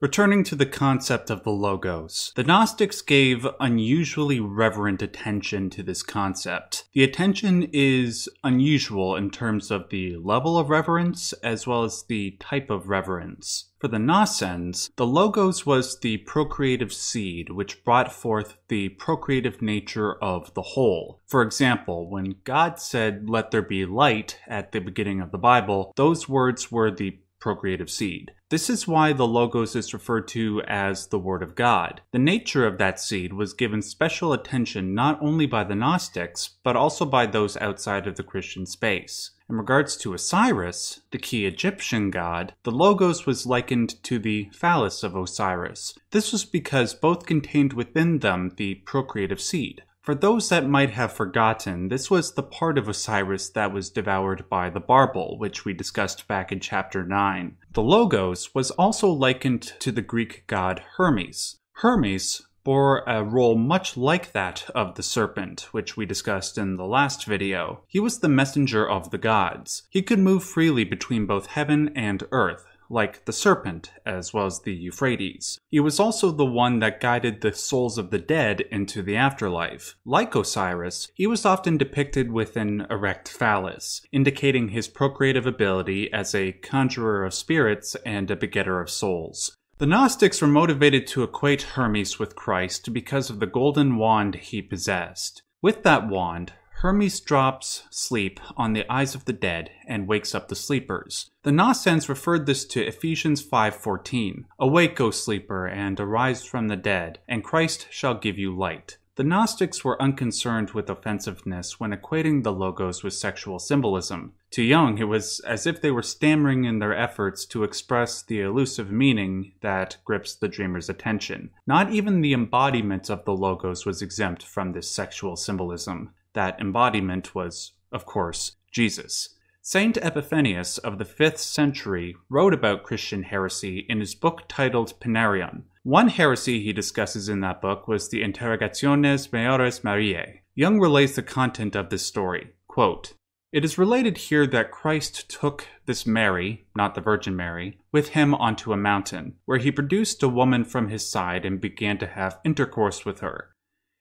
Returning to the concept of the Logos, the Gnostics gave unusually reverent attention to this concept. The attention is unusual in terms of the level of reverence as well as the type of reverence. For the Gnossians, the Logos was the procreative seed which brought forth the procreative nature of the whole. For example, when God said, Let there be light at the beginning of the Bible, those words were the procreative seed. This is why the Logos is referred to as the Word of God. The nature of that seed was given special attention not only by the Gnostics, but also by those outside of the Christian space. In regards to Osiris, the key Egyptian god, the Logos was likened to the phallus of Osiris. This was because both contained within them the procreative seed. For those that might have forgotten, this was the part of Osiris that was devoured by the barbel, which we discussed back in chapter 9. The Logos was also likened to the Greek god Hermes. Hermes bore a role much like that of the serpent, which we discussed in the last video. He was the messenger of the gods. He could move freely between both heaven and earth, like the serpent, as well as the Euphrates. He was also the one that guided the souls of the dead into the afterlife. Like Osiris, he was often depicted with an erect phallus, indicating his procreative ability as a conjurer of spirits and a begetter of souls. The Gnostics were motivated to equate Hermes with Christ because of the golden wand he possessed. With that wand, Hermes drops sleep on the eyes of the dead and wakes up the sleepers. The Gnostians referred this to Ephesians 5:14. Awake, O sleeper, and arise from the dead, and Christ shall give you light. The Gnostics were unconcerned with offensiveness when equating the logos with sexual symbolism. To Jung, it was as if they were stammering in their efforts to express the elusive meaning that grips the dreamer's attention. Not even the embodiment of the logos was exempt from this sexual symbolism. That embodiment was, of course, Jesus. Saint Epiphanius of the 5th century wrote about Christian heresy in his book titled Panarion. One heresy he discusses in that book was the Interrogationes Maiores Mariae. Jung relates the content of this story. Quote, it is related here that Christ took this Mary, not the Virgin Mary, with him onto a mountain, where he produced a woman from his side and began to have intercourse with her.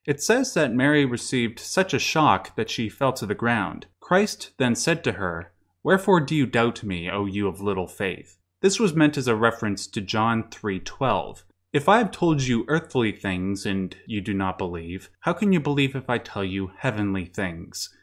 It says that Mary received such a shock that she fell to the ground. Christ then said to her, Wherefore do you doubt me, O you of little faith? This was meant as a reference to John 3:12. If I have told you earthly things and you do not believe, how can you believe if I tell you heavenly things?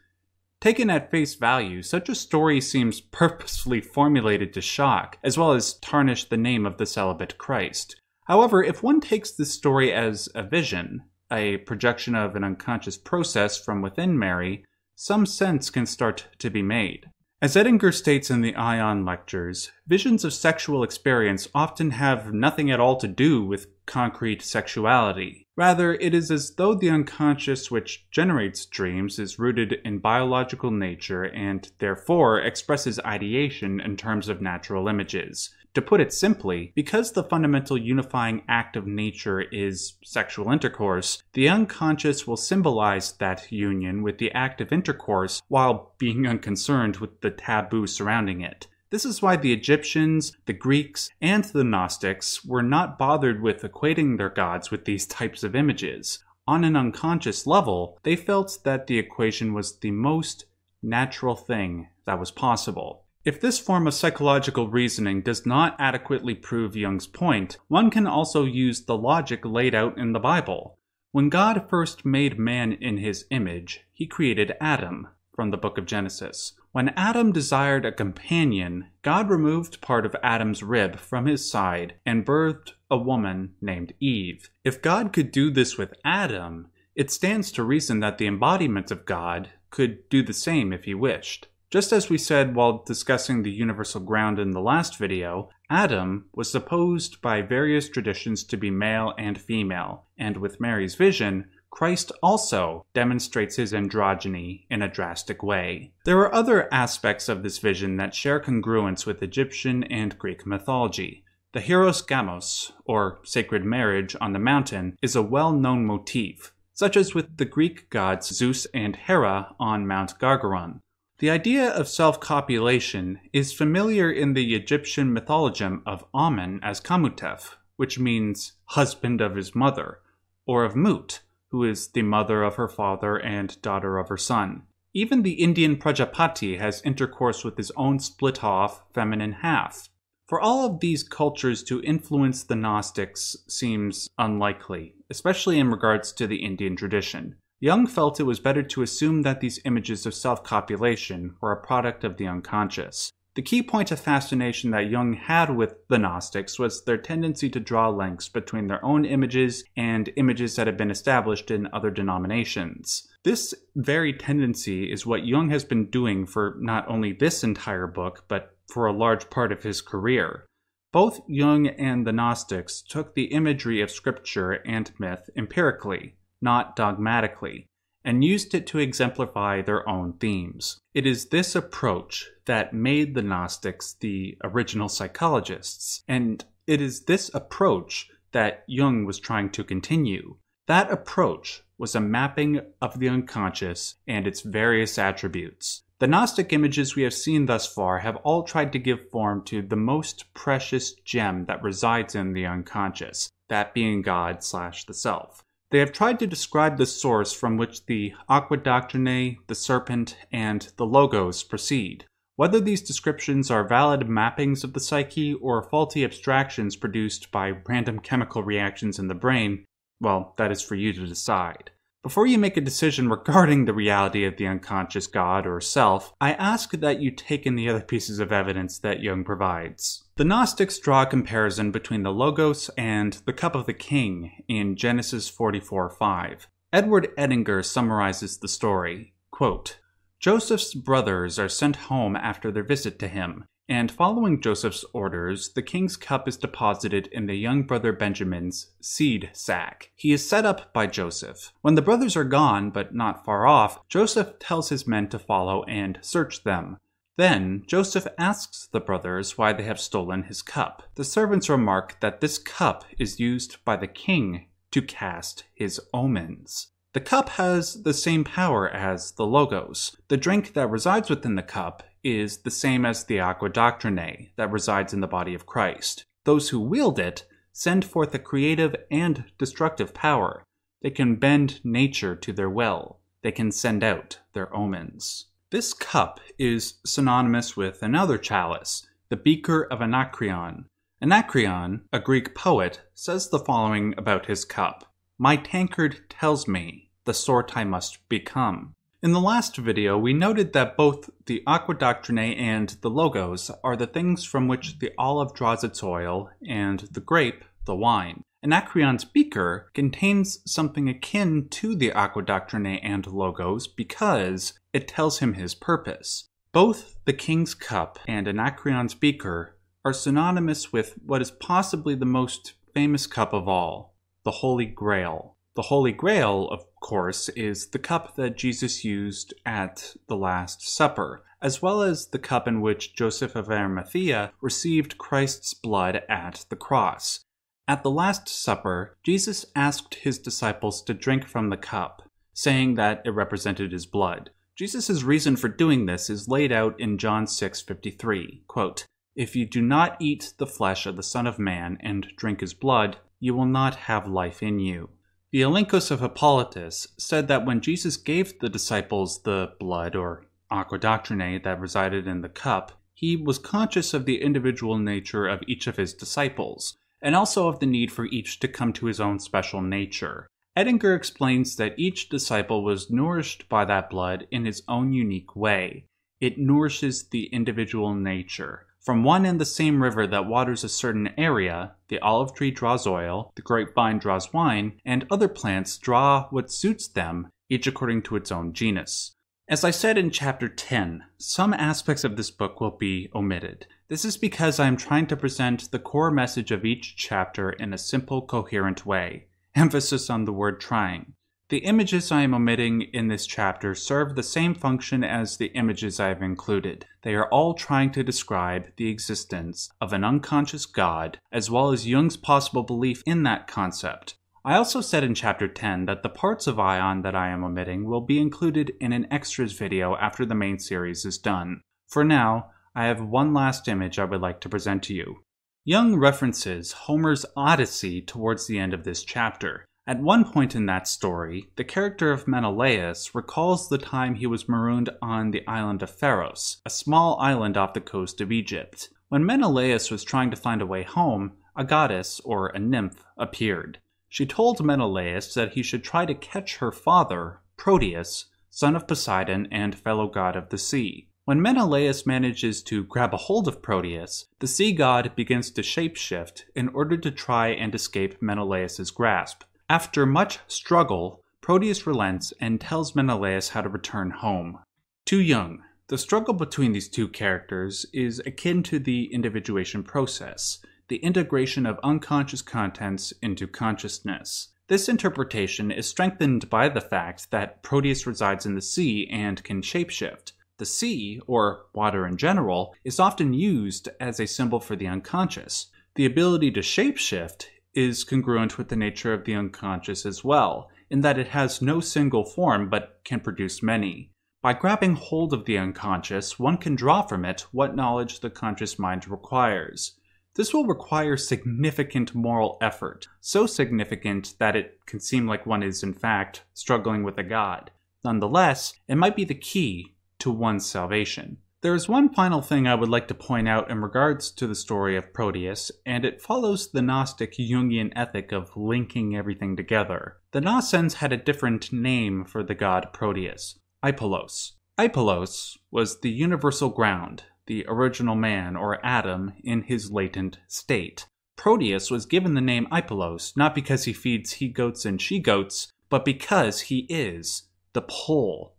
Taken at face value, such a story seems purposefully formulated to shock, as well as tarnish the name of the celibate Christ. However, if one takes this story as a vision, a projection of an unconscious process from within Mary, some sense can start to be made. As Edinger states in the Aion Lectures, visions of sexual experience often have nothing at all to do with concrete sexuality. Rather, it is as though the unconscious which generates dreams is rooted in biological nature and therefore expresses ideation in terms of natural images. To put it simply, because the fundamental unifying act of nature is sexual intercourse, the unconscious will symbolize that union with the act of intercourse while being unconcerned with the taboo surrounding it. This is why the Egyptians, the Greeks, and the Gnostics were not bothered with equating their gods with these types of images. On an unconscious level, they felt that the equation was the most natural thing that was possible. If this form of psychological reasoning does not adequately prove Jung's point, one can also use the logic laid out in the Bible. When God first made man in his image, he created Adam from the book of Genesis. When Adam desired a companion, God removed part of Adam's rib from his side and birthed a woman named Eve. If God could do this with Adam, it stands to reason that the embodiment of God could do the same if he wished. Just as we said while discussing the universal ground in the last video, Adam was supposed by various traditions to be male and female, and with Mary's vision, Christ also demonstrates his androgyny in a drastic way. There are other aspects of this vision that share congruence with Egyptian and Greek mythology. The Hieros Gamos, or sacred marriage on the mountain, is a well known motif, such as with the Greek gods Zeus and Hera on Mount Gargaron. The idea of self copulation is familiar in the Egyptian mythology of Amen as Kamutef, which means husband of his mother, or of Mut, who is the mother of her father and daughter of her son. Even the Indian Prajapati has intercourse with his own split off feminine half. For all of these cultures to influence the Gnostics seems unlikely, especially in regards to the Indian tradition. Jung felt it was better to assume that these images of self copulation were a product of the unconscious. The key point of fascination that Jung had with the Gnostics was their tendency to draw links between their own images and images that had been established in other denominations. This very tendency is what Jung has been doing for not only this entire book, but for a large part of his career. Both Jung and the Gnostics took the imagery of scripture and myth empirically not dogmatically, and used it to exemplify their own themes. It is this approach that made the Gnostics the original psychologists, and it is this approach that Jung was trying to continue. That approach was a mapping of the unconscious and its various attributes. The Gnostic images we have seen thus far have all tried to give form to the most precious gem that resides in the unconscious, that being God slash the self. They have tried to describe the source from which the Aqua Doctrinae, the Serpent, and the Logos proceed. Whether these descriptions are valid mappings of the psyche or faulty abstractions produced by random chemical reactions in the brain, well, that is for you to decide. Before you make a decision regarding the reality of the unconscious God or self, I ask that you take in the other pieces of evidence that Jung provides. The Gnostics draw a comparison between the Logos and the Cup of the King in Genesis 44:5. Edward Edinger summarizes the story. Quote, Joseph's brothers are sent home after their visit to him. And following Joseph's orders, the king's cup is deposited in the young brother Benjamin's seed sack. He is set up by Joseph. When the brothers are gone, but not far off, Joseph tells his men to follow and search them. Then Joseph asks the brothers why they have stolen his cup. The servants remark that this cup is used by the king to cast his omens. The cup has the same power as the Logos. The drink that resides within the cup is the same as the Aqua Doctrinae that resides in the body of Christ. Those who wield it send forth a creative and destructive power. They can bend nature to their will. They can send out their omens. This cup is synonymous with another chalice, the beaker of Anacreon. Anacreon, a Greek poet, says the following about his cup My tankard tells me the sort I must become. In the last video, we noted that both the Aqua Doctrinae and the Logos are the things from which the olive draws its oil, and the grape, the wine. Anacreon's beaker contains something akin to the Aqua Doctrinae and Logos because it tells him his purpose. Both the King's Cup and Anacreon's beaker are synonymous with what is possibly the most famous cup of all, the Holy Grail. The Holy Grail, of course, is the cup that Jesus used at the Last Supper, as well as the cup in which Joseph of Arimathea received Christ's blood at the cross. At the Last Supper, Jesus asked his disciples to drink from the cup, saying that it represented his blood. Jesus' reason for doing this is laid out in John 6:53. Quote, "If you do not eat the flesh of the Son of Man and drink his blood, you will not have life in you." The Elenchus of Hippolytus said that when Jesus gave the disciples the blood or aqua doctrinae that resided in the cup, he was conscious of the individual nature of each of his disciples, and also of the need for each to come to his own special nature. Edinger explains that each disciple was nourished by that blood in his own unique way. It nourishes the individual nature. From one and the same river that waters a certain area, the olive tree draws oil, the grapevine draws wine, and other plants draw what suits them, each according to its own genus. As I said in chapter 10, some aspects of this book will be omitted. This is because I am trying to present the core message of each chapter in a simple, coherent way. Emphasis on the word trying. The images I am omitting in this chapter serve the same function as the images I have included. They are all trying to describe the existence of an unconscious God, as well as Jung's possible belief in that concept. I also said in chapter 10 that the parts of Aion that I am omitting will be included in an extras video after the main series is done. For now, I have one last image I would like to present to you. Jung references Homer's Odyssey towards the end of this chapter. At one point in that story, the character of Menelaus recalls the time he was marooned on the island of Pharos, a small island off the coast of Egypt. When Menelaus was trying to find a way home, a goddess, or a nymph, appeared. She told Menelaus that he should try to catch her father, Proteus, son of Poseidon and fellow god of the sea. When Menelaus manages to grab a hold of Proteus, the sea god begins to shapeshift in order to try and escape Menelaus's grasp. After much struggle, Proteus relents and tells Menelaus how to return home. Too young. the struggle between these two characters is akin to the individuation process, the integration of unconscious contents into consciousness. This interpretation is strengthened by the fact that Proteus resides in the sea and can shapeshift, the sea, or water in general, is often used as a symbol for the unconscious. The ability to shapeshift is congruent with the nature of the unconscious as well, in that it has no single form but can produce many. By grabbing hold of the unconscious, one can draw from it what knowledge the conscious mind requires. This will require significant moral effort, so significant that it can seem like one is, in fact, struggling with a god. Nonetheless, it might be the key to one's salvation. There is one final thing I would like to point out in regards to the story of Proteus, and it follows the Gnostic Jungian ethic of linking everything together. The Gnostics had a different name for the god Proteus, Aipolos. Aipolos was the universal ground, the original man or Adam in his latent state. Proteus was given the name Aipolos not because he feeds he goats and she goats, but because he is the pole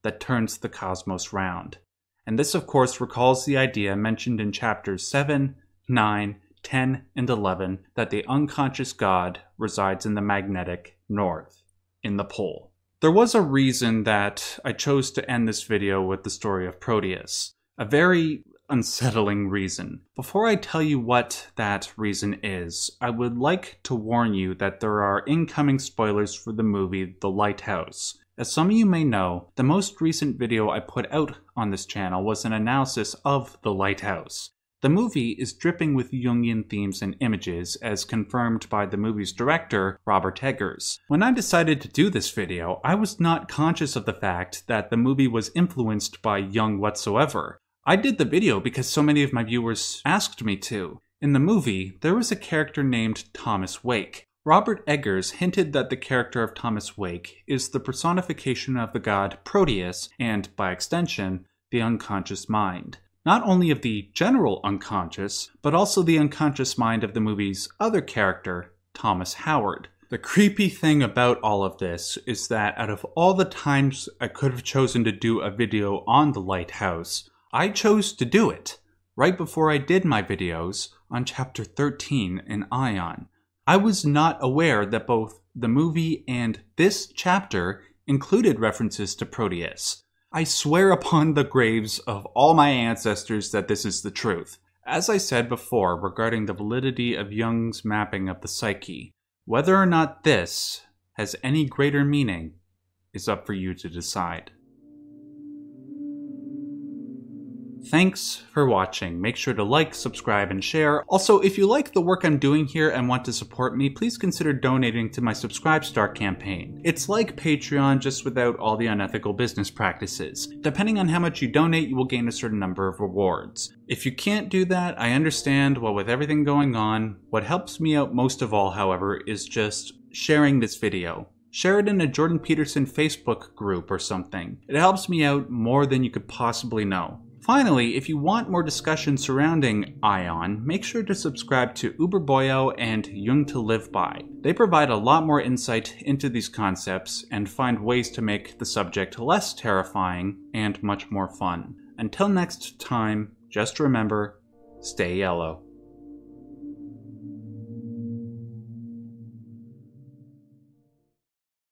that turns the cosmos round. And this, of course, recalls the idea mentioned in chapters 7, 9, 10, and 11 that the unconscious God resides in the magnetic north, in the pole. There was a reason that I chose to end this video with the story of Proteus. A very unsettling reason. Before I tell you what that reason is, I would like to warn you that there are incoming spoilers for the movie The Lighthouse. As some of you may know, the most recent video I put out on this channel was an analysis of The Lighthouse. The movie is dripping with Jungian themes and images, as confirmed by the movie's director, Robert Eggers. When I decided to do this video, I was not conscious of the fact that the movie was influenced by Jung whatsoever. I did the video because so many of my viewers asked me to. In the movie, there was a character named Thomas Wake. Robert Eggers hinted that the character of Thomas Wake is the personification of the god Proteus and, by extension, the unconscious mind. Not only of the general unconscious, but also the unconscious mind of the movie's other character, Thomas Howard. The creepy thing about all of this is that out of all the times I could have chosen to do a video on the lighthouse, I chose to do it right before I did my videos on chapter 13 in Aion. I was not aware that both the movie and this chapter included references to Proteus. I swear upon the graves of all my ancestors that this is the truth. As I said before regarding the validity of Jung's mapping of the psyche, whether or not this has any greater meaning is up for you to decide. Thanks for watching. Make sure to like, subscribe, and share. Also, if you like the work I'm doing here and want to support me, please consider donating to my Subscribe Subscribestar campaign. It's like Patreon, just without all the unethical business practices. Depending on how much you donate, you will gain a certain number of rewards. If you can't do that, I understand, well, with everything going on, what helps me out most of all, however, is just sharing this video. Share it in a Jordan Peterson Facebook group or something. It helps me out more than you could possibly know. Finally, if you want more discussion surrounding Aion, make sure to subscribe to Uberboyo and Jung to Live By. They provide a lot more insight into these concepts and find ways to make the subject less terrifying and much more fun. Until next time, just remember, stay yellow.